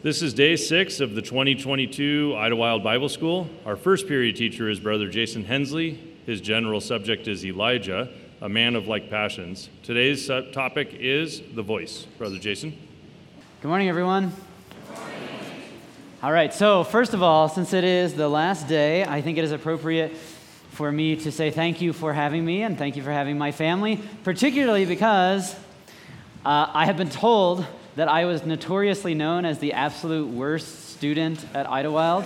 This is day six of the 2022 Idlewild Bible School. Our first period teacher is Brother Jason Hensley. His general subject is Elijah, a man of like passions. Today's topic is the voice. Brother Jason. Good morning, everyone. All right, so first of all, since it is the last day, I think it is appropriate for me to say thank you for having me and thank you for having my family, particularly because uh, I have been told that I was notoriously known as the absolute worst student at Idlewild.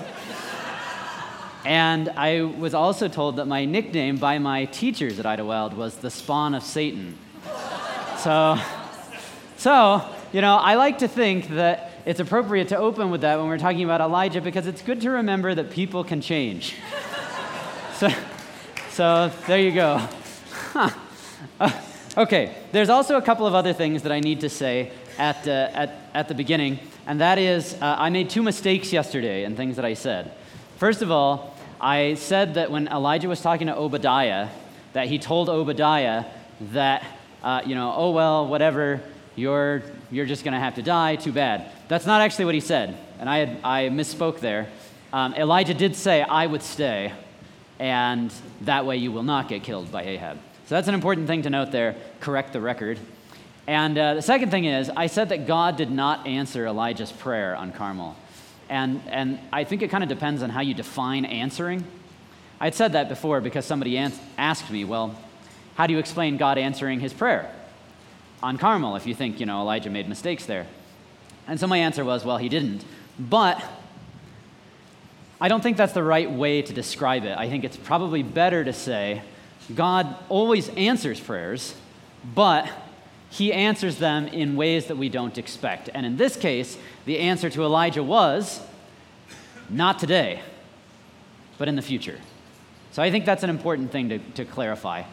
and I was also told that my nickname by my teachers at Idlewild was the spawn of Satan. so, so, you know, I like to think that it's appropriate to open with that when we're talking about Elijah because it's good to remember that people can change. so, so there you go. Huh. Uh, okay, there's also a couple of other things that I need to say at, uh, at, at the beginning, and that is uh, I made two mistakes yesterday in things that I said. First of all, I said that when Elijah was talking to Obadiah, that he told Obadiah that, uh, you know, oh, well, whatever, you're, you're just going to have to die, too bad. That's not actually what he said, and I, had, I misspoke there. Um, Elijah did say, I would stay, and that way you will not get killed by Ahab. So that's an important thing to note there. Correct the record. And uh, the second thing is, I said that God did not answer Elijah's prayer on Carmel. And, and I think it kind of depends on how you define answering. I had said that before because somebody ans- asked me, well, how do you explain God answering his prayer on Carmel if you think, you know, Elijah made mistakes there? And so my answer was, well, he didn't. But I don't think that's the right way to describe it. I think it's probably better to say God always answers prayers, but he answers them in ways that we don't expect. And in this case, the answer to Elijah was not today, but in the future. So I think that's an important thing to, to clarify.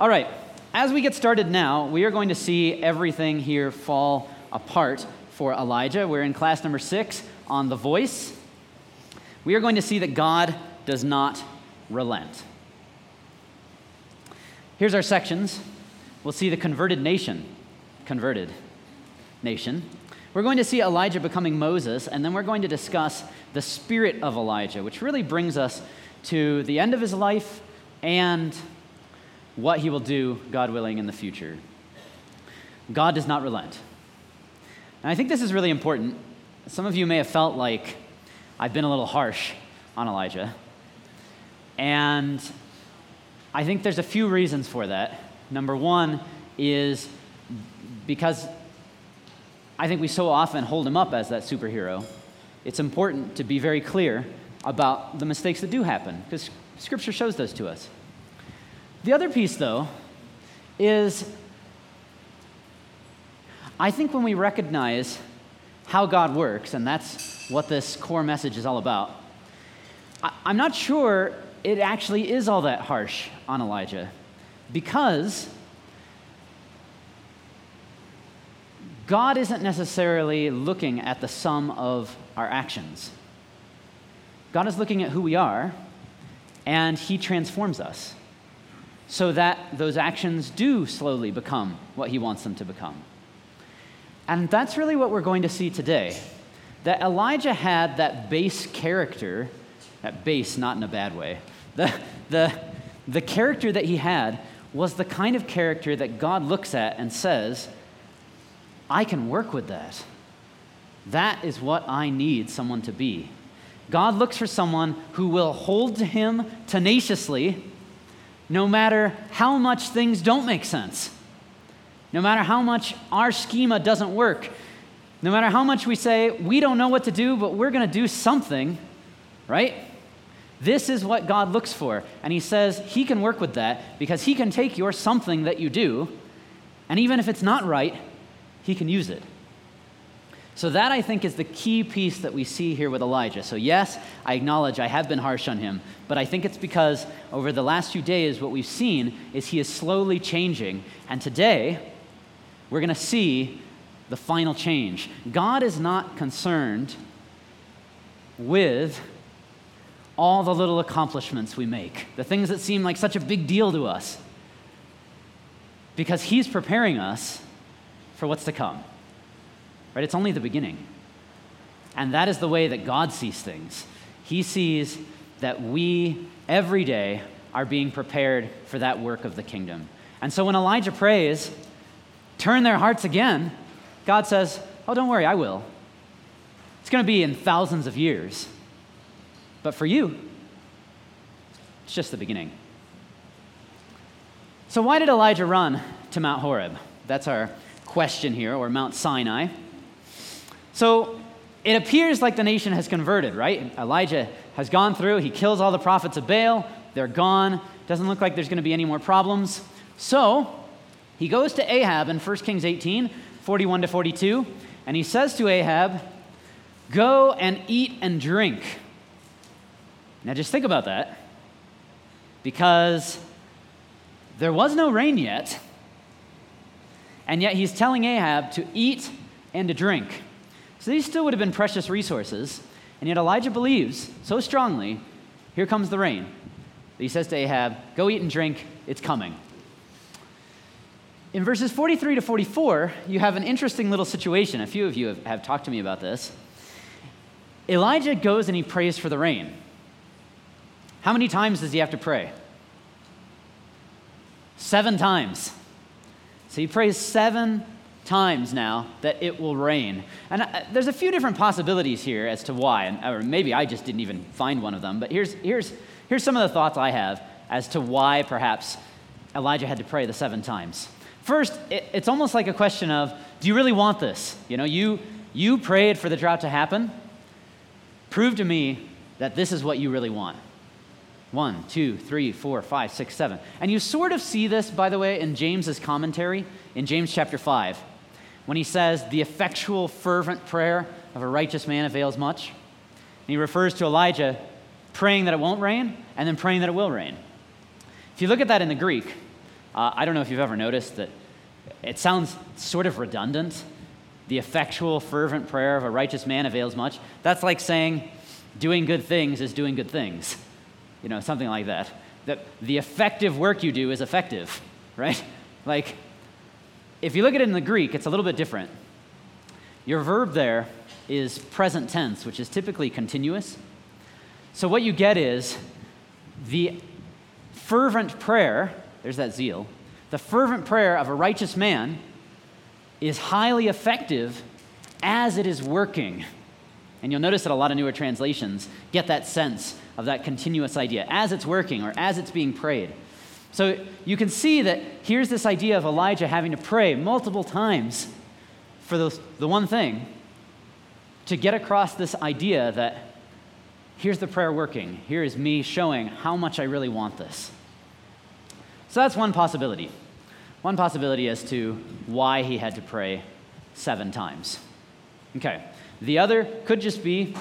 All right, as we get started now, we are going to see everything here fall apart for Elijah. We're in class number six on the voice. We are going to see that God does not relent. Here's our sections we'll see the converted nation, converted nation. We're going to see Elijah becoming Moses, and then we're going to discuss the spirit of Elijah, which really brings us to the end of his life and what he will do, God willing, in the future. God does not relent. And I think this is really important. Some of you may have felt like I've been a little harsh on Elijah. And I think there's a few reasons for that. Number one is because I think we so often hold him up as that superhero. It's important to be very clear about the mistakes that do happen because Scripture shows those to us. The other piece, though, is I think when we recognize how God works, and that's what this core message is all about, I, am not sure it actually is all that harsh on Elijah because God isn't necessarily looking at the sum of our actions. God is looking at who we are, and He transforms us so that those actions do slowly become what He wants them to become. And that's really what we're going to see today. That Elijah had that base character, that base, not in a bad way, the, the, the character that he had was the kind of character that God looks at and says, I can work with that. That is what I need someone to be. God looks for someone who will hold to him tenaciously no matter how much things don't make sense, no matter how much our schema doesn't work, no matter how much we say, we don't know what to do, but we're going to do something, right? This is what God looks for. And He says He can work with that because He can take your something that you do, and even if it's not right, he can use it. So, that I think is the key piece that we see here with Elijah. So, yes, I acknowledge I have been harsh on him, but I think it's because over the last few days, what we've seen is he is slowly changing. And today, we're going to see the final change. God is not concerned with all the little accomplishments we make, the things that seem like such a big deal to us, because he's preparing us for what's to come. Right? It's only the beginning. And that is the way that God sees things. He sees that we every day are being prepared for that work of the kingdom. And so when Elijah prays, turn their hearts again, God says, Oh, don't worry, I will. It's going to be in thousands of years. But for you, it's just the beginning. So, why did Elijah run to Mount Horeb? That's our question here, or Mount Sinai. So, it appears like the nation has converted, right? Elijah has gone through, he kills all the prophets of Baal, they're gone. Doesn't look like there's going to be any more problems. So, he goes to Ahab in 1 Kings 18, 41 to 42, and he says to Ahab, Go and eat and drink. Now, just think about that. Because there was no rain yet, and yet he's telling Ahab to eat and to drink. So these still would have been precious resources, and yet Elijah believes so strongly here comes the rain. He says to Ahab, Go eat and drink, it's coming. In verses 43 to 44, you have an interesting little situation. A few of you have, have talked to me about this. Elijah goes and he prays for the rain. How many times does he have to pray? Seven times. So he prays seven times now that it will rain. And uh, there's a few different possibilities here as to why, or maybe I just didn't even find one of them. But here's, here's, here's some of the thoughts I have as to why perhaps Elijah had to pray the seven times. First, it, it's almost like a question of, do you really want this? You know, you, you prayed for the drought to happen. Prove to me that this is what you really want. One, two, three, four, five, six, seven. And you sort of see this, by the way, in James's commentary, in James chapter 5, when he says, The effectual, fervent prayer of a righteous man avails much. And he refers to Elijah praying that it won't rain and then praying that it will rain. If you look at that in the Greek, uh, I don't know if you've ever noticed that it sounds sort of redundant. The effectual, fervent prayer of a righteous man avails much. That's like saying, doing good things is doing good things you know, something like that. That the effective work you do is effective, right? Like, if you look at it in the Greek, it's a little bit different. Your verb there is present tense, which is typically continuous. So, what you get is the fervent prayer, there's that zeal, the fervent prayer of a righteous man is highly effective as it is working. And you'll notice that a lot of newer translations get that sense of that continuous idea as it's working or as it's being prayed. So you can see that here's this idea of Elijah having to pray multiple times for the, the one thing to get across this idea that here's the prayer working. Here is me showing how much I really want this. So that's one possibility. One possibility as to why he had to pray seven times. Okay. The other could just be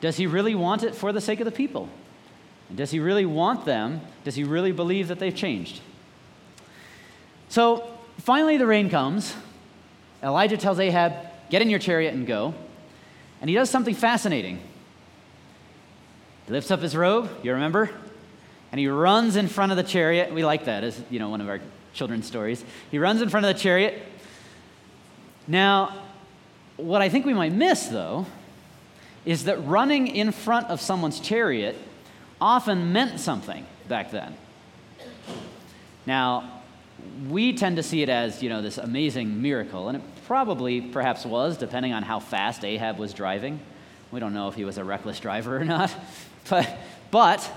does he really want it for the sake of the people? And does he really want them? Does he really believe that they've changed? So finally, the rain comes. Elijah tells Ahab, Get in your chariot and go. And he does something fascinating. He lifts up his robe, you remember? And he runs in front of the chariot. We like that as, you know, one of our children's stories. He runs in front of the chariot. Now, what I think we might miss, though, is that running in front of someone's chariot often meant something back then. Now, we tend to see it as, you know, this amazing miracle, and it probably perhaps was, depending on how fast Ahab was driving. We don't know if he was a reckless driver or not. But, but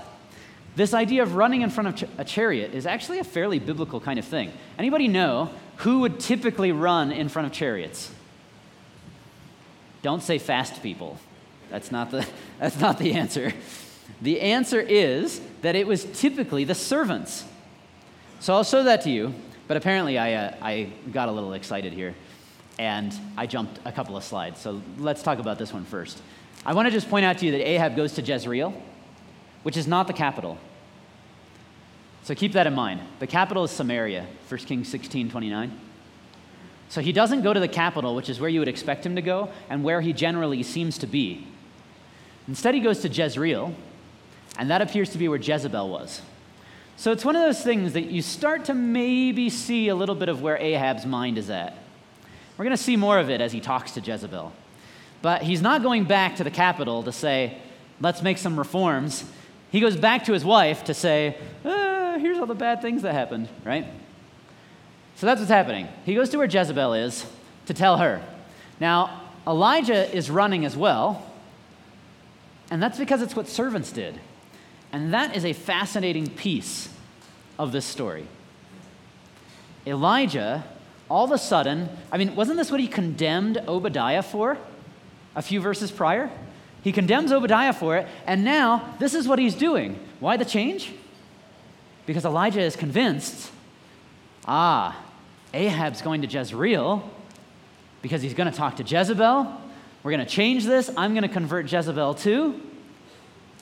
this idea of running in front of a chariot is actually a fairly biblical kind of thing. Anybody know who would typically run in front of chariots? Don't say fast people. That's not the, that's not the answer. The answer is that it was typically the servants. So I'll show that to you, but apparently I, uh, I got a little excited here and I jumped a couple of slides. So let's talk about this one first. I want to just point out to you that Ahab goes to Jezreel, which is not the capital. So keep that in mind. The capital is Samaria, 1 Kings 16 29. So he doesn't go to the capital, which is where you would expect him to go and where he generally seems to be. Instead, he goes to Jezreel, and that appears to be where Jezebel was. So it's one of those things that you start to maybe see a little bit of where Ahab's mind is at. We're going to see more of it as he talks to Jezebel. But he's not going back to the capital to say, let's make some reforms. He goes back to his wife to say, ah, here's all the bad things that happened, right? So that's what's happening. He goes to where Jezebel is to tell her. Now, Elijah is running as well, and that's because it's what servants did. And that is a fascinating piece of this story. Elijah, all of a sudden, I mean, wasn't this what he condemned Obadiah for a few verses prior? He condemns Obadiah for it, and now this is what he's doing. Why the change? Because Elijah is convinced ah, Ahab's going to Jezreel because he's going to talk to Jezebel. We're going to change this. I'm going to convert Jezebel too.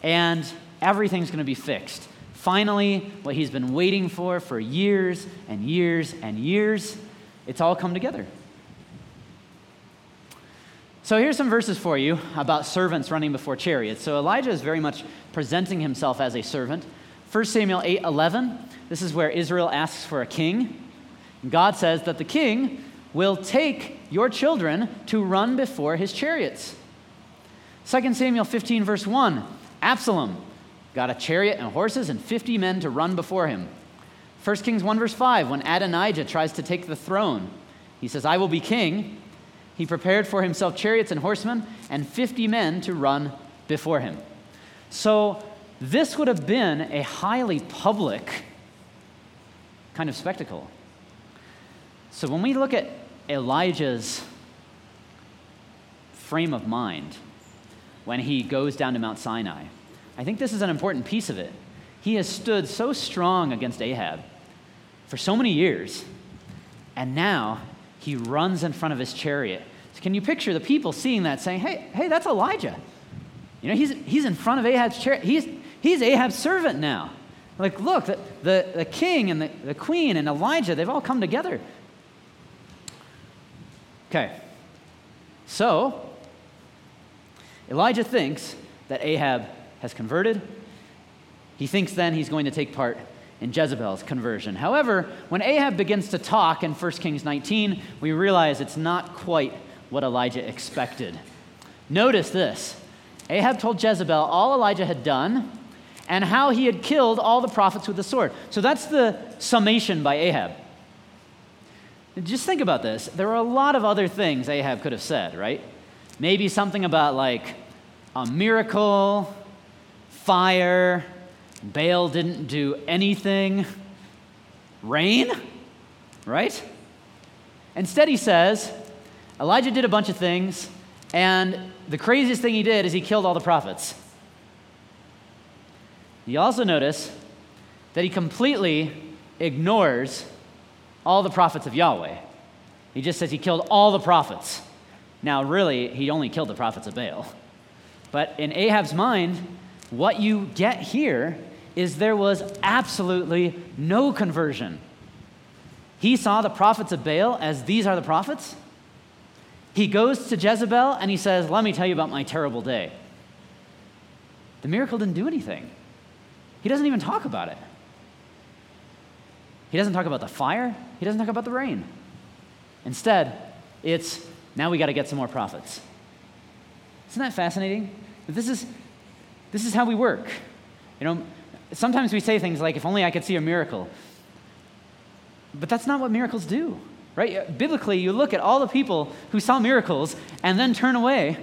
And everything's going to be fixed. Finally, what he's been waiting for for years and years and years, it's all come together. So here's some verses for you about servants running before chariots. So Elijah is very much presenting himself as a servant. 1 Samuel 8 11, this is where Israel asks for a king. God says that the king will take your children to run before his chariots. 2 Samuel 15, verse 1 Absalom got a chariot and horses and 50 men to run before him. 1 Kings 1, verse 5 When Adonijah tries to take the throne, he says, I will be king. He prepared for himself chariots and horsemen and 50 men to run before him. So, this would have been a highly public kind of spectacle. So when we look at Elijah's frame of mind when he goes down to Mount Sinai, I think this is an important piece of it. He has stood so strong against Ahab for so many years, and now he runs in front of his chariot. So can you picture the people seeing that saying, hey, hey, that's Elijah? You know, he's, he's in front of Ahab's chariot. He's, he's Ahab's servant now. Like, look, the, the, the king and the, the queen and Elijah, they've all come together. Okay. So, Elijah thinks that Ahab has converted. He thinks then he's going to take part in Jezebel's conversion. However, when Ahab begins to talk in 1 Kings 19, we realize it's not quite what Elijah expected. Notice this Ahab told Jezebel all Elijah had done and how he had killed all the prophets with the sword. So that's the summation by Ahab. Just think about this. There are a lot of other things Ahab could have said, right? Maybe something about like a miracle, fire, Baal didn't do anything, rain, right? Instead, he says, Elijah did a bunch of things, and the craziest thing he did is he killed all the prophets. You also notice that he completely ignores all the prophets of Yahweh. He just says he killed all the prophets. Now, really, he only killed the prophets of Baal. But in Ahab's mind, what you get here is there was absolutely no conversion. He saw the prophets of Baal as these are the prophets. He goes to Jezebel and he says, Let me tell you about my terrible day. The miracle didn't do anything. He doesn't even talk about it. He doesn't talk about the fire, he doesn't talk about the rain. Instead, it's now we got to get some more prophets. Isn't that fascinating? This is, this is how we work. You know, sometimes we say things like, if only I could see a miracle. But that's not what miracles do, right? Biblically, you look at all the people who saw miracles and then turn away,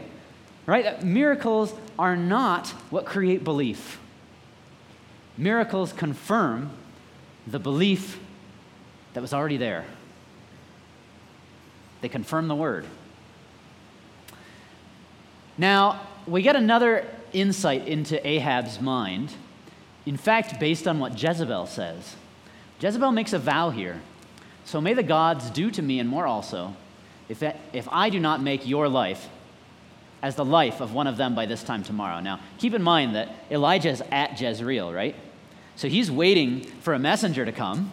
right? Miracles are not what create belief. Miracles confirm the belief that was already there. They confirm the word. Now, we get another insight into Ahab's mind. In fact, based on what Jezebel says. Jezebel makes a vow here. So may the gods do to me and more also, if, that, if I do not make your life as the life of one of them by this time tomorrow. Now, keep in mind that Elijah is at Jezreel, right? So he's waiting for a messenger to come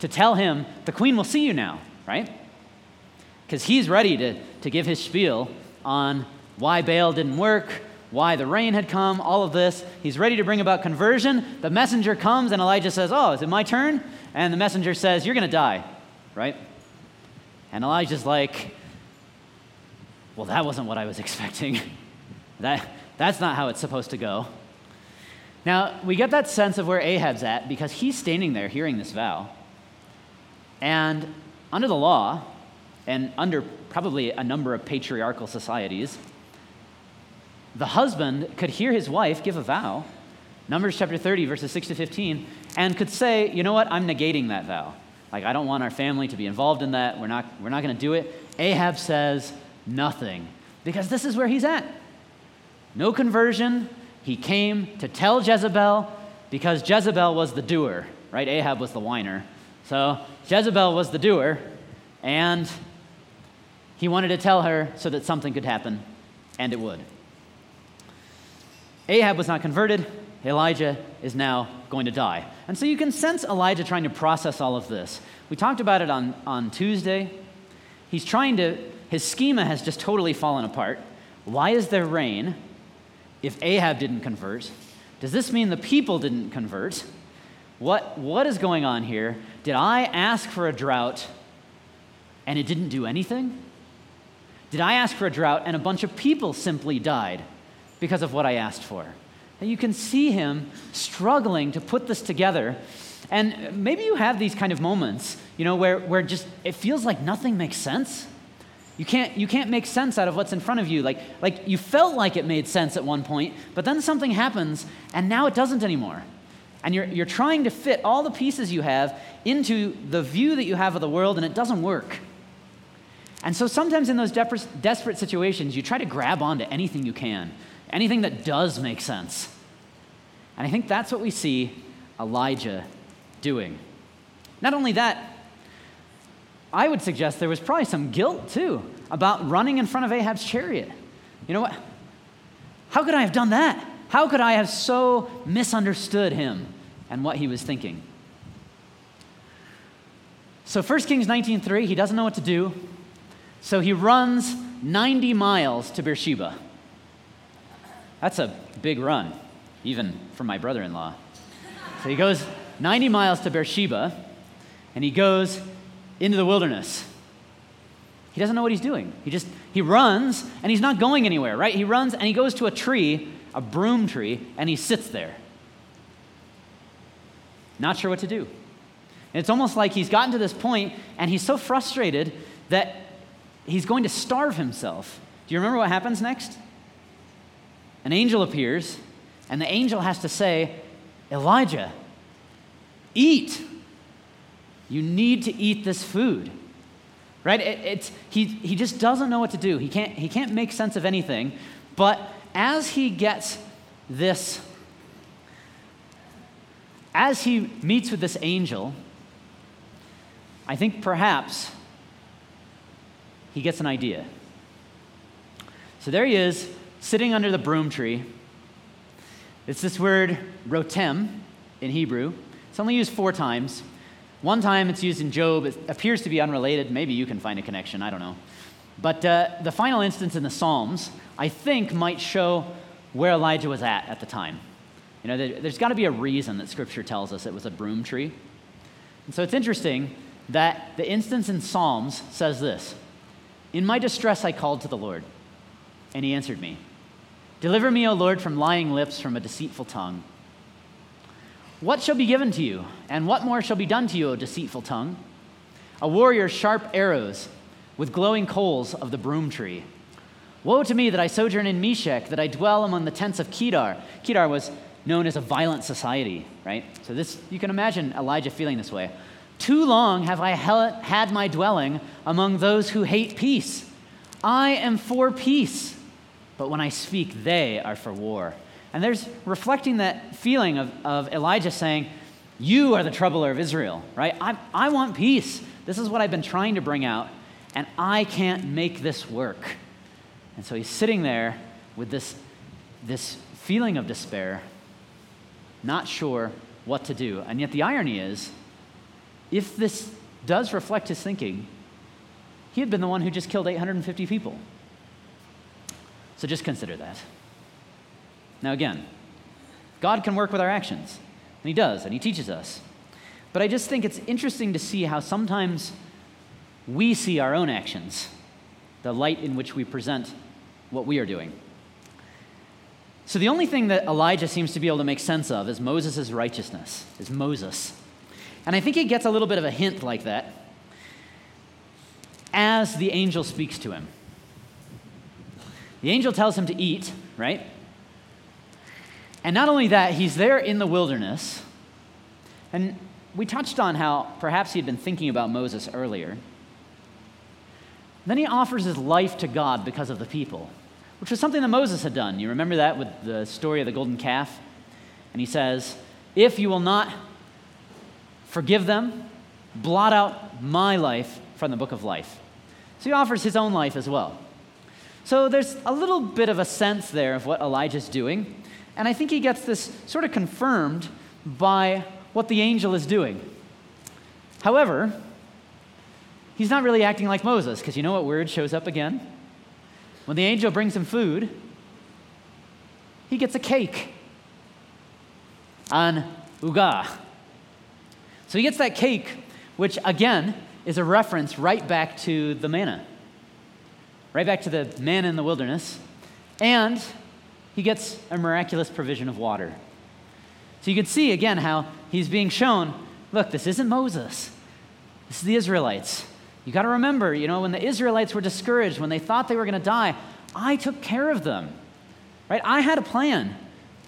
to tell him, the queen will see you now, right? Because he's ready to, to give his spiel on why Baal didn't work, why the rain had come, all of this. He's ready to bring about conversion. The messenger comes, and Elijah says, Oh, is it my turn? And the messenger says, You're going to die, right? And Elijah's like, well, that wasn't what I was expecting. that, that's not how it's supposed to go. Now, we get that sense of where Ahab's at because he's standing there hearing this vow. And under the law, and under probably a number of patriarchal societies, the husband could hear his wife give a vow, Numbers chapter 30, verses 6 to 15, and could say, you know what, I'm negating that vow. Like, I don't want our family to be involved in that. We're not, we're not going to do it. Ahab says nothing because this is where he's at. No conversion. He came to tell Jezebel because Jezebel was the doer, right? Ahab was the whiner. So Jezebel was the doer, and he wanted to tell her so that something could happen, and it would. Ahab was not converted. Elijah is now going to die. And so you can sense Elijah trying to process all of this. We talked about it on, on Tuesday. He's trying to, his schema has just totally fallen apart. Why is there rain if Ahab didn't convert? Does this mean the people didn't convert? What, what is going on here? Did I ask for a drought and it didn't do anything? Did I ask for a drought and a bunch of people simply died because of what I asked for? And you can see him struggling to put this together. And maybe you have these kind of moments, you know, where, where just it feels like nothing makes sense. You can't, you can't make sense out of what's in front of you. Like, like you felt like it made sense at one point, but then something happens and now it doesn't anymore. And you're, you're trying to fit all the pieces you have into the view that you have of the world and it doesn't work. And so sometimes in those desperate situations, you try to grab onto anything you can anything that does make sense. And I think that's what we see Elijah doing. Not only that, I would suggest there was probably some guilt too about running in front of Ahab's chariot. You know what? How could I have done that? How could I have so misunderstood him and what he was thinking? So 1 Kings 19:3, he doesn't know what to do. So he runs 90 miles to Beersheba. That's a big run, even for my brother in law. So he goes 90 miles to Beersheba, and he goes into the wilderness. He doesn't know what he's doing. He just, he runs, and he's not going anywhere, right? He runs, and he goes to a tree, a broom tree, and he sits there. Not sure what to do. And it's almost like he's gotten to this point, and he's so frustrated that he's going to starve himself. Do you remember what happens next? an angel appears, and the angel has to say, Elijah, eat. You need to eat this food. Right? It, it's, he, he just doesn't know what to do. He can't, he can't make sense of anything. But as he gets this, as he meets with this angel, I think perhaps he gets an idea. So there he is sitting under the broom tree. It's this word rotem in Hebrew. It's only used four times. One time it's used in Job. It appears to be unrelated. Maybe you can find a connection. I don't know. But uh, the final instance in the Psalms, I think, might show where Elijah was at at the time. You know, there, there's got to be a reason that Scripture tells us it was a broom tree. And so it's interesting that the instance in Psalms says this In my distress, I called to the Lord, and he answered me. Deliver me, O Lord, from lying lips, from a deceitful tongue. What shall be given to you, and what more shall be done to you, O deceitful tongue? A warrior's sharp arrows with glowing coals of the broom tree. Woe to me that I sojourn in Meshech, that I dwell among the tents of Kedar. Kedar was known as a violent society, right? So this you can imagine Elijah feeling this way. Too long have I had my dwelling among those who hate peace. I am for peace but when I speak, they are for war. And there's reflecting that feeling of, of Elijah saying, You are the troubler of Israel, right? I, I want peace. This is what I've been trying to bring out, and I can't make this work. And so he's sitting there with this, this feeling of despair, not sure what to do. And yet the irony is, if this does reflect his thinking, he had been the one who just killed 850 people. So just consider that. Now, again, God can work with our actions, and He does, and He teaches us. But I just think it's interesting to see how sometimes we see our own actions the light in which we present what we are doing. So the only thing that Elijah seems to be able to make sense of is Moses' righteousness, is Moses. And I think he gets a little bit of a hint like that as the angel speaks to him. The angel tells him to eat, right? And not only that, he's there in the wilderness. And we touched on how perhaps he'd been thinking about Moses earlier. Then he offers his life to God because of the people, which was something that Moses had done. You remember that with the story of the golden calf? And he says, If you will not forgive them, blot out my life from the book of life. So he offers his own life as well. So there's a little bit of a sense there of what Elijah's doing. And I think he gets this sort of confirmed by what the angel is doing. However, he's not really acting like Moses, because you know what word shows up again? When the angel brings him food, he gets a cake on uga. So he gets that cake, which again is a reference right back to the manna right back to the man in the wilderness, and he gets a miraculous provision of water. So you can see again how he's being shown look, this isn't Moses, this is the Israelites. You got to remember, you know, when the Israelites were discouraged, when they thought they were going to die, I took care of them. Right? I had a plan.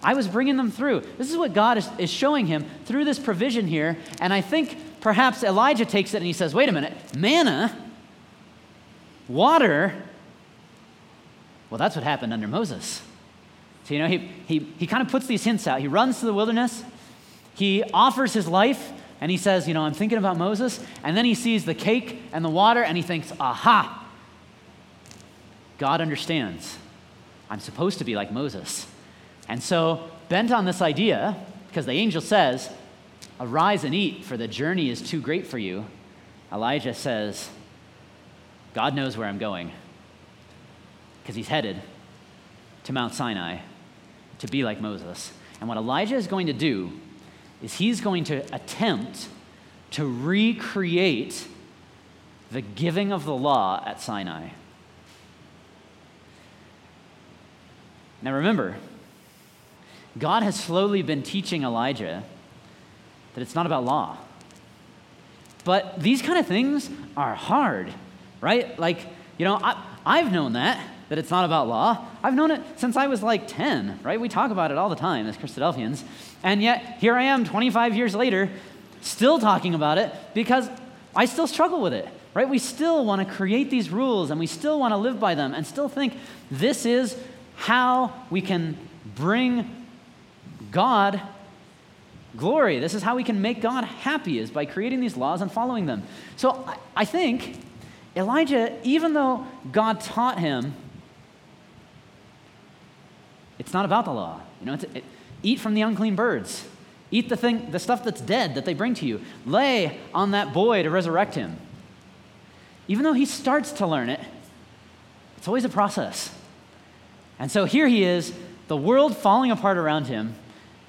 I was bringing them through. This is what God is, is showing him through this provision here. And I think perhaps Elijah takes it and he says, wait a minute, manna, water, well, that's what happened under Moses. So, you know, he, he, he kind of puts these hints out. He runs to the wilderness, he offers his life, and he says, You know, I'm thinking about Moses. And then he sees the cake and the water, and he thinks, Aha! God understands. I'm supposed to be like Moses. And so, bent on this idea, because the angel says, Arise and eat, for the journey is too great for you, Elijah says, God knows where I'm going because he's headed to Mount Sinai to be like Moses. And what Elijah is going to do is he's going to attempt to recreate the giving of the law at Sinai. Now remember, God has slowly been teaching Elijah that it's not about law. But these kind of things are hard, right? Like, you know, I, I've known that that it's not about law. I've known it since I was like 10, right? We talk about it all the time as Christadelphians. And yet, here I am 25 years later, still talking about it because I still struggle with it, right? We still want to create these rules and we still want to live by them and still think this is how we can bring God glory. This is how we can make God happy is by creating these laws and following them. So I think Elijah, even though God taught him it's not about the law. You know, it, eat from the unclean birds. Eat the thing, the stuff that's dead that they bring to you. Lay on that boy to resurrect him. Even though he starts to learn it, it's always a process. And so here he is, the world falling apart around him.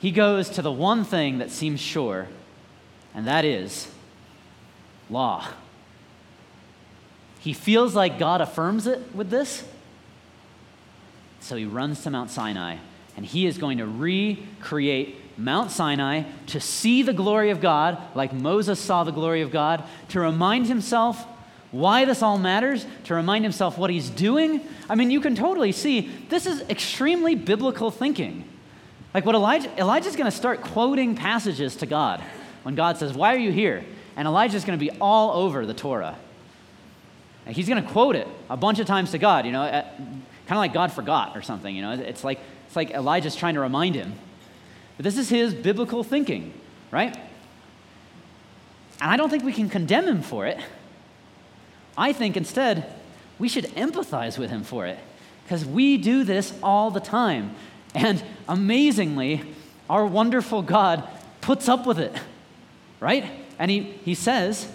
He goes to the one thing that seems sure, and that is law. He feels like God affirms it with this, so he runs to Mount Sinai, and he is going to recreate Mount Sinai to see the glory of God, like Moses saw the glory of God, to remind himself why this all matters, to remind himself what he's doing. I mean, you can totally see this is extremely biblical thinking. Like what Elijah, Elijah's going to start quoting passages to God when God says, Why are you here? And Elijah's going to be all over the Torah. And he's going to quote it a bunch of times to God. You know, Kind of like God forgot or something, you know? It's like, it's like Elijah's trying to remind him. But this is his biblical thinking, right? And I don't think we can condemn him for it. I think instead, we should empathize with him for it because we do this all the time. And amazingly, our wonderful God puts up with it, right? And he, he says,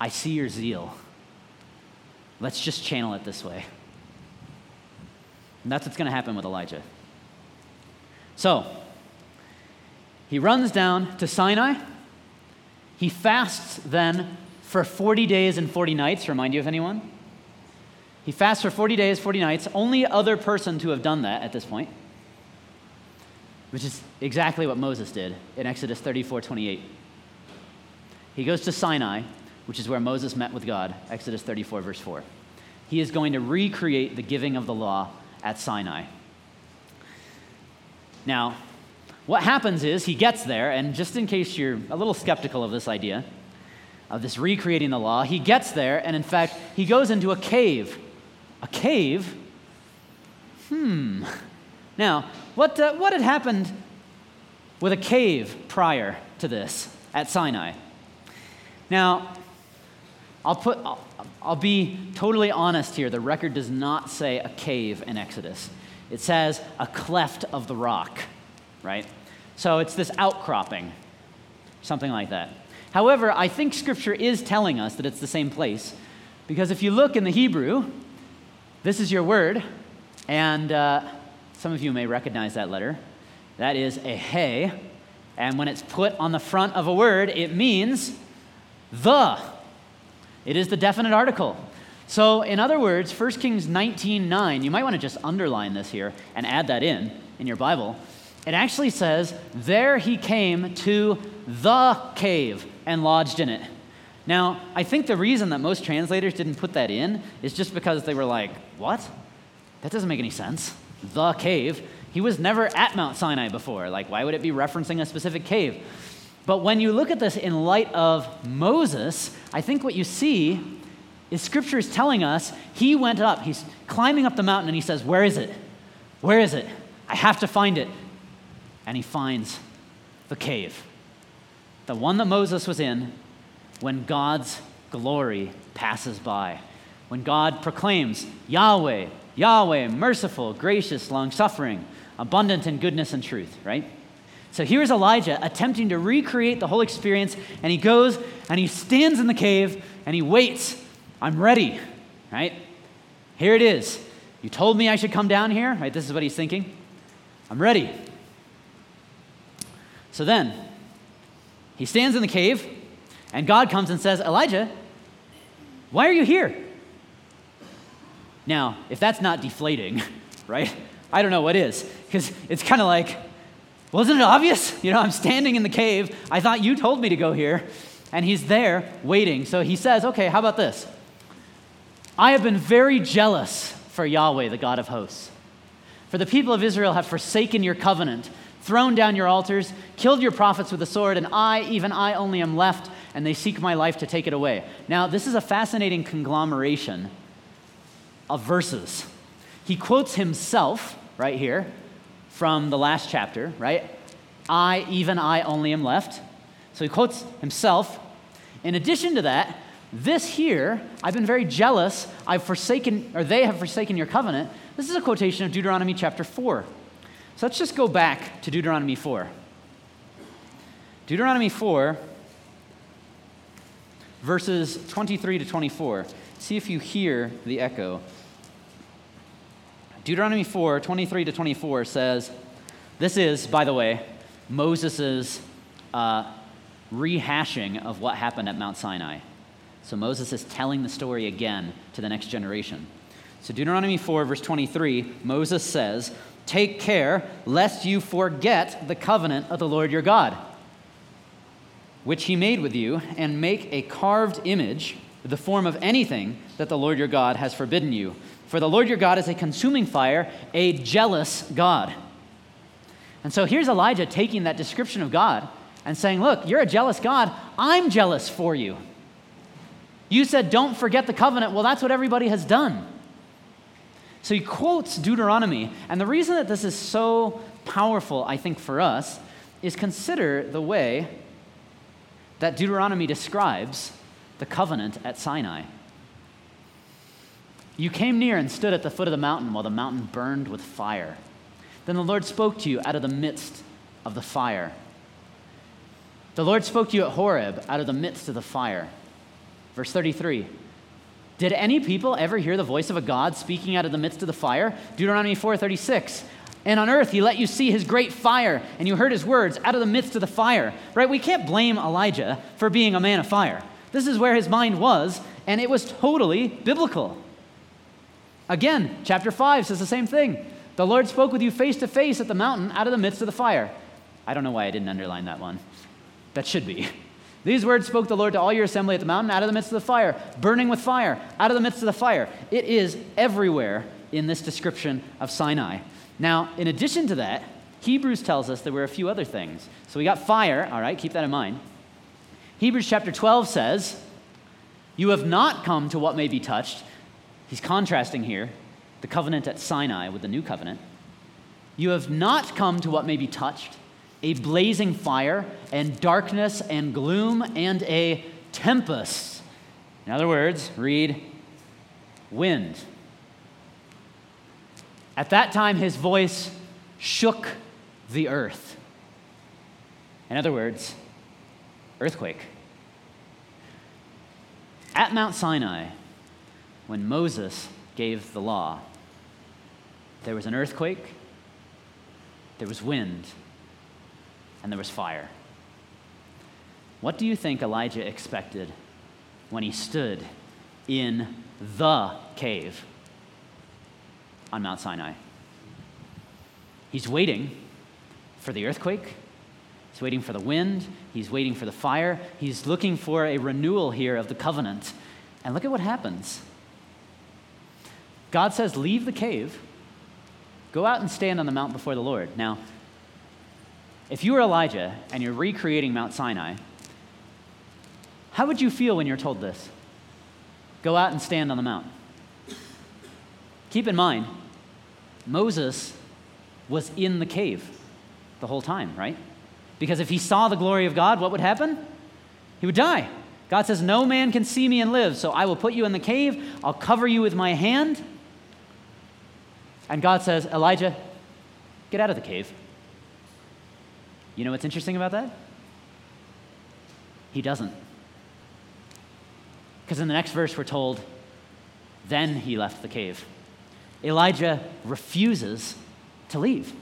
I see your zeal. Let's just channel it this way. And that's what's going to happen with Elijah. So, he runs down to Sinai. He fasts then for 40 days and 40 nights. Remind you of anyone? He fasts for 40 days, 40 nights. Only other person to have done that at this point, which is exactly what Moses did in Exodus 34 28. He goes to Sinai, which is where Moses met with God, Exodus 34, verse 4. He is going to recreate the giving of the law at Sinai. Now, what happens is he gets there, and just in case you're a little skeptical of this idea, of this recreating the law, he gets there, and in fact, he goes into a cave. A cave? Hmm. Now, what, uh, what had happened with a cave prior to this at Sinai? Now, I'll, put, I'll, I'll be totally honest here. The record does not say a cave in Exodus, it says a cleft of the rock, right? So it's this outcropping, something like that. However, I think Scripture is telling us that it's the same place because if you look in the Hebrew, this is your word, and uh, some of you may recognize that letter. That is a hey, and when it's put on the front of a word, it means the. It is the definite article. So, in other words, 1 Kings 19 9, you might want to just underline this here and add that in in your Bible. It actually says, There he came to the cave and lodged in it. Now, I think the reason that most translators didn't put that in is just because they were like, What? That doesn't make any sense. The cave. He was never at Mount Sinai before. Like, why would it be referencing a specific cave? But when you look at this in light of Moses, I think what you see is Scripture is telling us he went up. He's climbing up the mountain and he says, Where is it? Where is it? I have to find it. And he finds the cave, the one that Moses was in when God's glory passes by. When God proclaims, Yahweh, Yahweh, merciful, gracious, long suffering, abundant in goodness and truth, right? So here's Elijah attempting to recreate the whole experience, and he goes and he stands in the cave and he waits. I'm ready, right? Here it is. You told me I should come down here, right? This is what he's thinking. I'm ready. So then, he stands in the cave, and God comes and says, Elijah, why are you here? Now, if that's not deflating, right? I don't know what is, because it's kind of like, wasn't it obvious? You know, I'm standing in the cave. I thought you told me to go here. And he's there waiting. So he says, Okay, how about this? I have been very jealous for Yahweh, the God of hosts. For the people of Israel have forsaken your covenant, thrown down your altars, killed your prophets with the sword, and I, even I only am left, and they seek my life to take it away. Now, this is a fascinating conglomeration of verses. He quotes himself right here from the last chapter, right? I, even I only am left. So he quotes himself. In addition to that, this here, I've been very jealous. I've forsaken, or they have forsaken your covenant. This is a quotation of Deuteronomy chapter 4. So let's just go back to Deuteronomy 4. Deuteronomy 4, verses 23 to 24. See if you hear the echo. Deuteronomy 4 23 to 24 says, This is, by the way, Moses' uh, rehashing of what happened at Mount Sinai. So Moses is telling the story again to the next generation. So, Deuteronomy 4, verse 23, Moses says, Take care lest you forget the covenant of the Lord your God, which he made with you, and make a carved image, the form of anything that the Lord your God has forbidden you for the Lord your God is a consuming fire, a jealous God. And so here's Elijah taking that description of God and saying, Look, you're a jealous God. I'm jealous for you. You said, Don't forget the covenant. Well, that's what everybody has done. So he quotes Deuteronomy. And the reason that this is so powerful, I think, for us is consider the way that Deuteronomy describes the covenant at Sinai. You came near and stood at the foot of the mountain while the mountain burned with fire. Then the Lord spoke to you out of the midst of the fire. The Lord spoke to you at Horeb out of the midst of the fire. Verse 33. Did any people ever hear the voice of a God speaking out of the midst of the fire? Deuteronomy 4:36. And on earth he let you see his great fire, and you heard his words out of the midst of the fire. Right? We can't blame Elijah for being a man of fire. This is where his mind was, and it was totally biblical. Again, chapter 5 says the same thing. The Lord spoke with you face to face at the mountain out of the midst of the fire. I don't know why I didn't underline that one. That should be. These words spoke the Lord to all your assembly at the mountain out of the midst of the fire, burning with fire, out of the midst of the fire. It is everywhere in this description of Sinai. Now, in addition to that, Hebrews tells us there were a few other things. So we got fire, all right, keep that in mind. Hebrews chapter 12 says, You have not come to what may be touched. He's contrasting here the covenant at Sinai with the new covenant. You have not come to what may be touched a blazing fire, and darkness, and gloom, and a tempest. In other words, read wind. At that time, his voice shook the earth. In other words, earthquake. At Mount Sinai, when Moses gave the law, there was an earthquake, there was wind, and there was fire. What do you think Elijah expected when he stood in the cave on Mount Sinai? He's waiting for the earthquake. He's waiting for the wind. He's waiting for the fire. He's looking for a renewal here of the covenant. And look at what happens. God says, Leave the cave, go out and stand on the mount before the Lord. Now, if you were Elijah and you're recreating Mount Sinai, how would you feel when you're told this? Go out and stand on the mount. Keep in mind, Moses was in the cave the whole time, right? Because if he saw the glory of God, what would happen? He would die. God says, No man can see me and live, so I will put you in the cave, I'll cover you with my hand. And God says, Elijah, get out of the cave. You know what's interesting about that? He doesn't. Because in the next verse, we're told, then he left the cave. Elijah refuses to leave.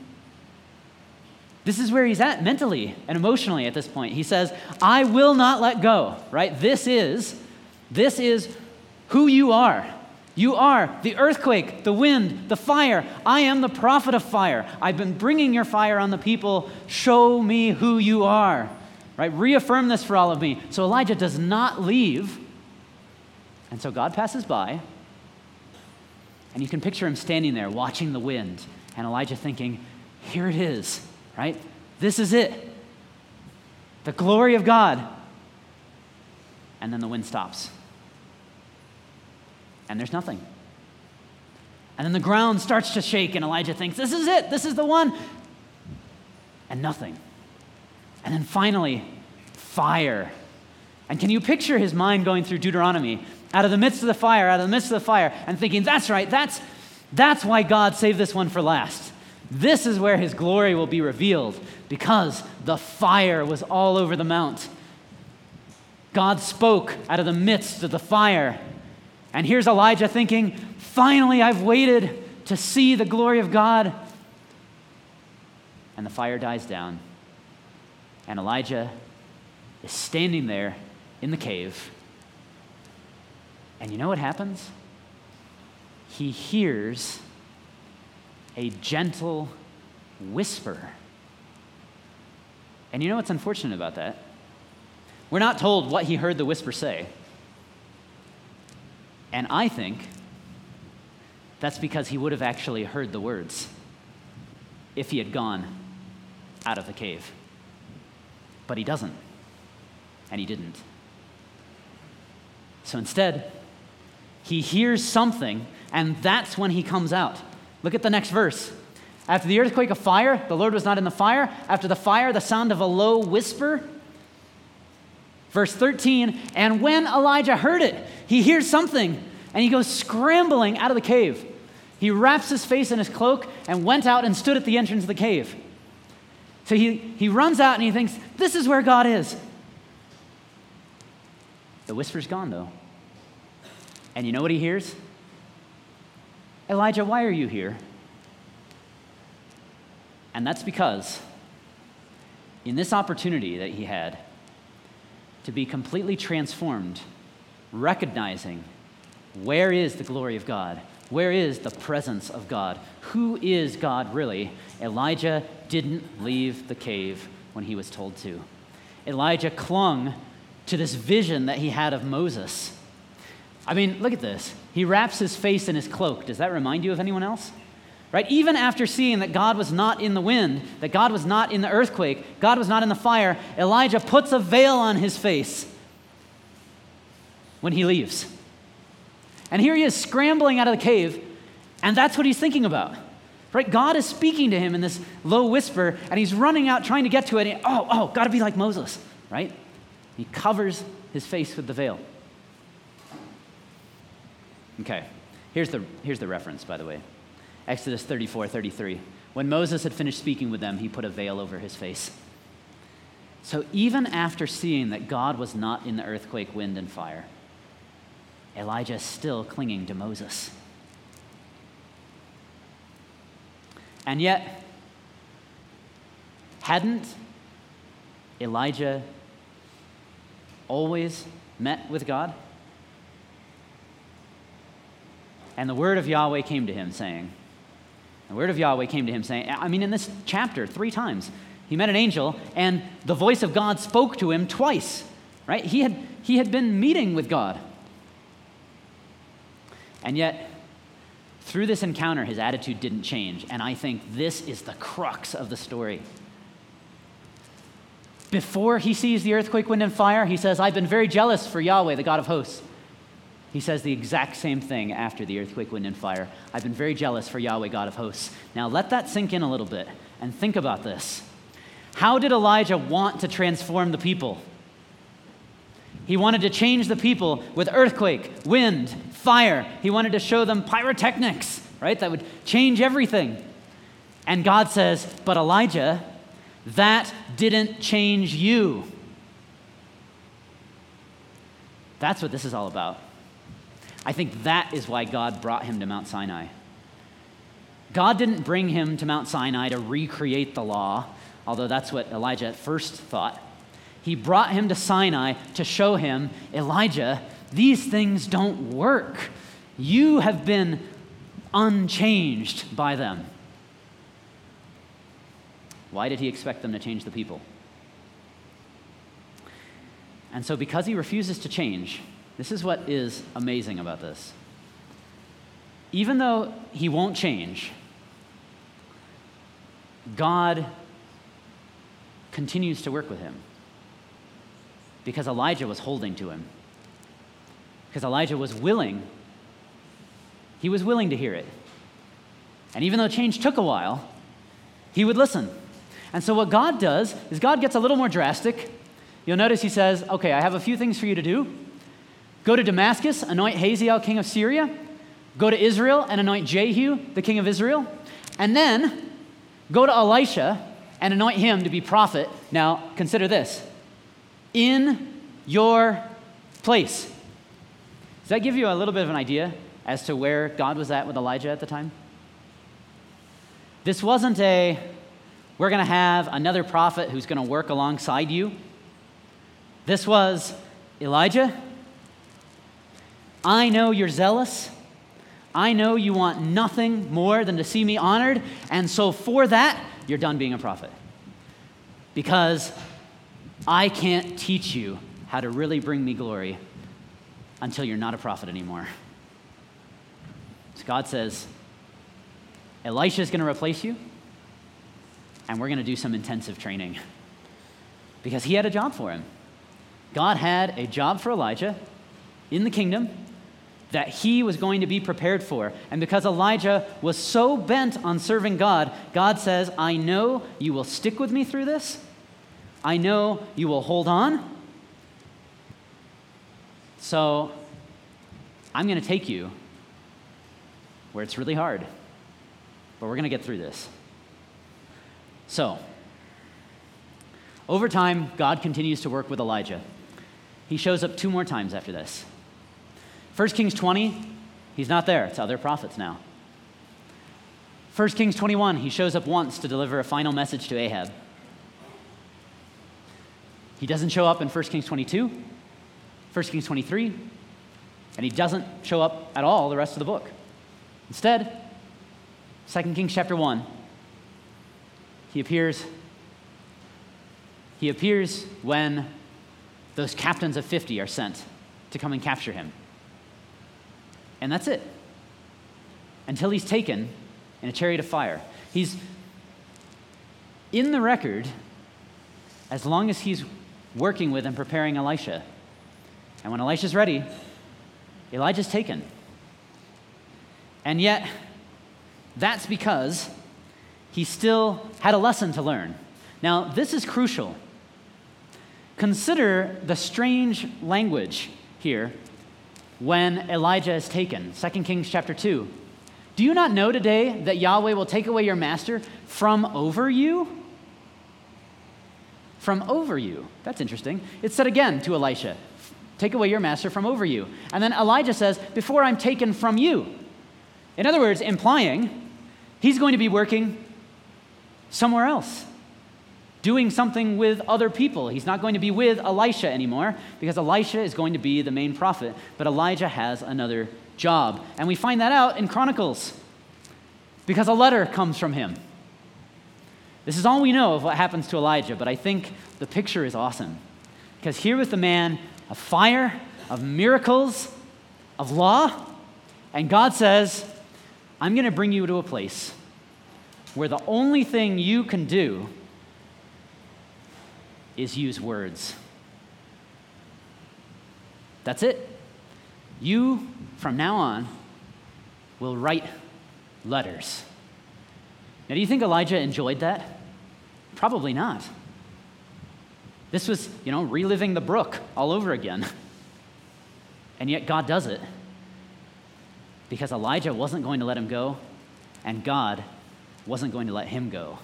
This is where he's at mentally and emotionally at this point. He says, I will not let go, right? This is, this is who you are. You are the earthquake, the wind, the fire. I am the prophet of fire. I've been bringing your fire on the people. Show me who you are. Right? Reaffirm this for all of me. So Elijah does not leave. And so God passes by. And you can picture him standing there watching the wind. And Elijah thinking, here it is right? This is it. The glory of God. And then the wind stops. And there's nothing. And then the ground starts to shake, and Elijah thinks, This is it. This is the one. And nothing. And then finally, fire. And can you picture his mind going through Deuteronomy out of the midst of the fire, out of the midst of the fire, and thinking, That's right. That's, that's why God saved this one for last. This is where his glory will be revealed because the fire was all over the mount. God spoke out of the midst of the fire. And here's Elijah thinking, finally, I've waited to see the glory of God. And the fire dies down. And Elijah is standing there in the cave. And you know what happens? He hears a gentle whisper. And you know what's unfortunate about that? We're not told what he heard the whisper say. And I think that's because he would have actually heard the words if he had gone out of the cave. But he doesn't. And he didn't. So instead, he hears something, and that's when he comes out. Look at the next verse. After the earthquake of fire, the Lord was not in the fire. After the fire, the sound of a low whisper. Verse 13, and when Elijah heard it, he hears something and he goes scrambling out of the cave. He wraps his face in his cloak and went out and stood at the entrance of the cave. So he, he runs out and he thinks, This is where God is. The whisper's gone, though. And you know what he hears? Elijah, why are you here? And that's because in this opportunity that he had, to be completely transformed, recognizing where is the glory of God? Where is the presence of God? Who is God really? Elijah didn't leave the cave when he was told to. Elijah clung to this vision that he had of Moses. I mean, look at this. He wraps his face in his cloak. Does that remind you of anyone else? Right? Even after seeing that God was not in the wind, that God was not in the earthquake, God was not in the fire, Elijah puts a veil on his face when he leaves. And here he is scrambling out of the cave, and that's what he's thinking about. Right? God is speaking to him in this low whisper, and he's running out trying to get to it. And, oh, oh, got to be like Moses, right? He covers his face with the veil. Okay, here's the, here's the reference, by the way Exodus 34 33. When Moses had finished speaking with them, he put a veil over his face. So even after seeing that God was not in the earthquake, wind, and fire, Elijah is still clinging to Moses. And yet, hadn't Elijah always met with God? And the word of Yahweh came to him, saying, The word of Yahweh came to him, saying, I mean, in this chapter, three times, he met an angel, and the voice of God spoke to him twice, right? He had, he had been meeting with God. And yet, through this encounter, his attitude didn't change. And I think this is the crux of the story. Before he sees the earthquake, wind, and fire, he says, I've been very jealous for Yahweh, the God of hosts. He says the exact same thing after the earthquake, wind, and fire. I've been very jealous for Yahweh, God of hosts. Now let that sink in a little bit and think about this. How did Elijah want to transform the people? He wanted to change the people with earthquake, wind, fire. He wanted to show them pyrotechnics, right? That would change everything. And God says, But Elijah, that didn't change you. That's what this is all about. I think that is why God brought him to Mount Sinai. God didn't bring him to Mount Sinai to recreate the law, although that's what Elijah at first thought. He brought him to Sinai to show him, Elijah, these things don't work. You have been unchanged by them. Why did he expect them to change the people? And so, because he refuses to change, this is what is amazing about this. Even though he won't change, God continues to work with him because Elijah was holding to him. Because Elijah was willing, he was willing to hear it. And even though change took a while, he would listen. And so, what God does is God gets a little more drastic. You'll notice he says, Okay, I have a few things for you to do. Go to Damascus, anoint Hazael, king of Syria. Go to Israel and anoint Jehu, the king of Israel. And then go to Elisha and anoint him to be prophet. Now, consider this in your place. Does that give you a little bit of an idea as to where God was at with Elijah at the time? This wasn't a, we're going to have another prophet who's going to work alongside you. This was, Elijah, I know you're zealous. I know you want nothing more than to see me honored. And so for that, you're done being a prophet. Because I can't teach you how to really bring me glory until you're not a prophet anymore. So God says, Elisha is going to replace you, and we're going to do some intensive training. Because he had a job for him. God had a job for Elijah in the kingdom that he was going to be prepared for. And because Elijah was so bent on serving God, God says, I know you will stick with me through this, I know you will hold on. So I'm going to take you where it's really hard, but we're going to get through this. So, over time, God continues to work with Elijah. He shows up two more times after this. 1 Kings 20, he's not there. It's other prophets now. 1 Kings 21, he shows up once to deliver a final message to Ahab. He doesn't show up in 1 Kings 22, 1 Kings 23, and he doesn't show up at all the rest of the book. Instead, 2 Kings chapter 1, he appears he appears when those captains of 50 are sent to come and capture him. And that's it. Until he's taken in a chariot of fire. He's in the record as long as he's working with and preparing Elisha. And when Elisha's ready, Elijah's taken. And yet, that's because he still had a lesson to learn. Now, this is crucial. Consider the strange language here when Elijah is taken. 2 Kings chapter 2. Do you not know today that Yahweh will take away your master from over you? From over you. That's interesting. It's said again to Elisha Take away your master from over you. And then Elijah says, Before I'm taken from you. In other words, implying he's going to be working somewhere else, doing something with other people. He's not going to be with Elisha anymore because Elisha is going to be the main prophet, but Elijah has another job. And we find that out in Chronicles because a letter comes from him. This is all we know of what happens to Elijah, but I think the picture is awesome. Because here was the man of fire, of miracles, of law, and God says, I'm going to bring you to a place where the only thing you can do is use words. That's it. You, from now on, will write letters. Now, do you think Elijah enjoyed that? Probably not. This was, you know, reliving the brook all over again. And yet God does it because Elijah wasn't going to let him go, and God wasn't going to let him go.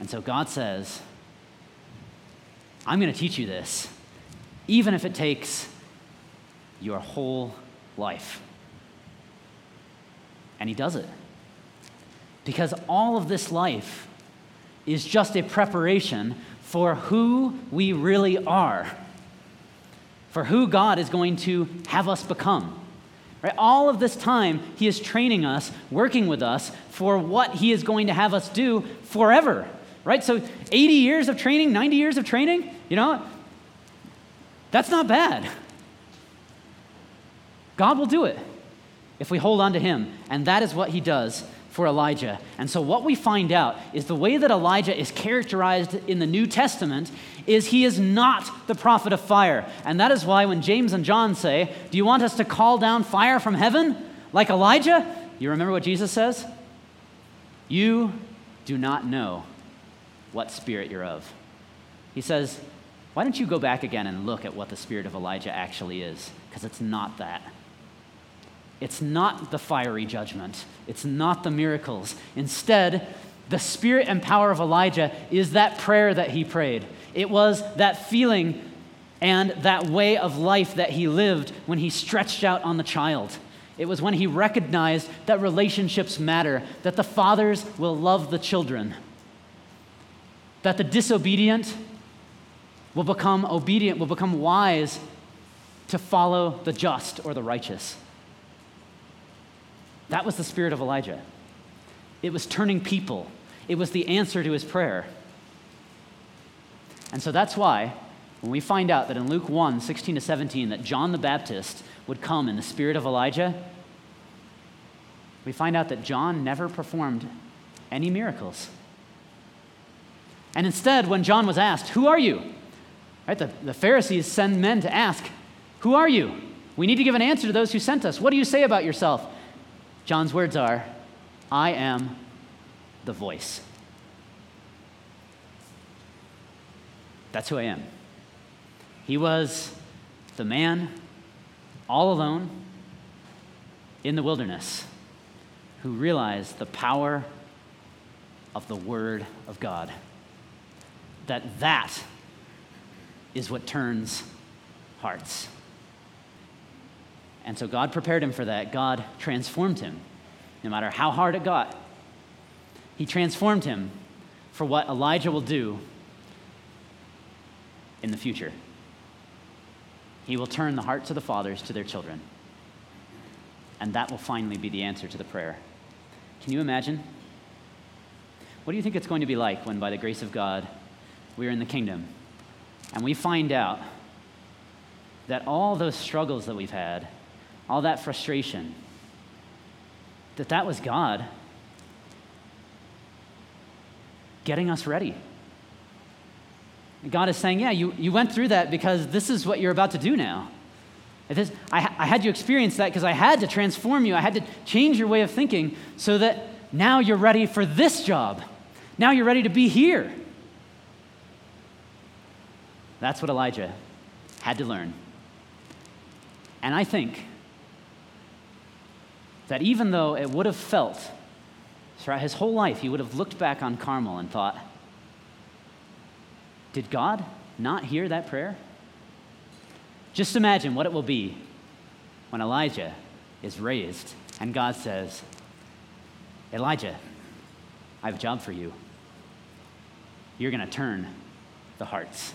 And so God says, I'm going to teach you this, even if it takes your whole life. And he does it. Because all of this life is just a preparation for who we really are, for who God is going to have us become. Right? All of this time, He is training us, working with us for what He is going to have us do forever. Right? So 80 years of training, 90 years of training, you know, that's not bad. God will do it if we hold on to Him. And that is what He does for Elijah. And so, what we find out is the way that Elijah is characterized in the New Testament is he is not the prophet of fire. And that is why when James and John say, Do you want us to call down fire from heaven like Elijah? You remember what Jesus says? You do not know what spirit you're of. He says, Why don't you go back again and look at what the spirit of Elijah actually is? Because it's not that. It's not the fiery judgment, it's not the miracles. Instead, the spirit and power of Elijah is that prayer that he prayed. It was that feeling and that way of life that he lived when he stretched out on the child. It was when he recognized that relationships matter, that the fathers will love the children, that the disobedient will become obedient, will become wise to follow the just or the righteous. That was the spirit of Elijah. It was turning people, it was the answer to his prayer. And so that's why, when we find out that in Luke 1 16 to 17, that John the Baptist would come in the spirit of Elijah, we find out that John never performed any miracles. And instead, when John was asked, Who are you? Right, the, the Pharisees send men to ask, Who are you? We need to give an answer to those who sent us. What do you say about yourself? John's words are I am the voice. That's who I am. He was the man all alone in the wilderness who realized the power of the word of God. That that is what turns hearts. And so God prepared him for that. God transformed him, no matter how hard it got. He transformed him for what Elijah will do in the future. He will turn the hearts of the fathers to their children. And that will finally be the answer to the prayer. Can you imagine? What do you think it's going to be like when, by the grace of God, we are in the kingdom and we find out that all those struggles that we've had, all that frustration, that that was God getting us ready. God is saying, Yeah, you, you went through that because this is what you're about to do now. This, I, I had you experience that because I had to transform you. I had to change your way of thinking so that now you're ready for this job. Now you're ready to be here. That's what Elijah had to learn. And I think that even though it would have felt throughout his whole life, he would have looked back on Carmel and thought, Did God not hear that prayer? Just imagine what it will be when Elijah is raised and God says, Elijah, I have a job for you. You're going to turn the hearts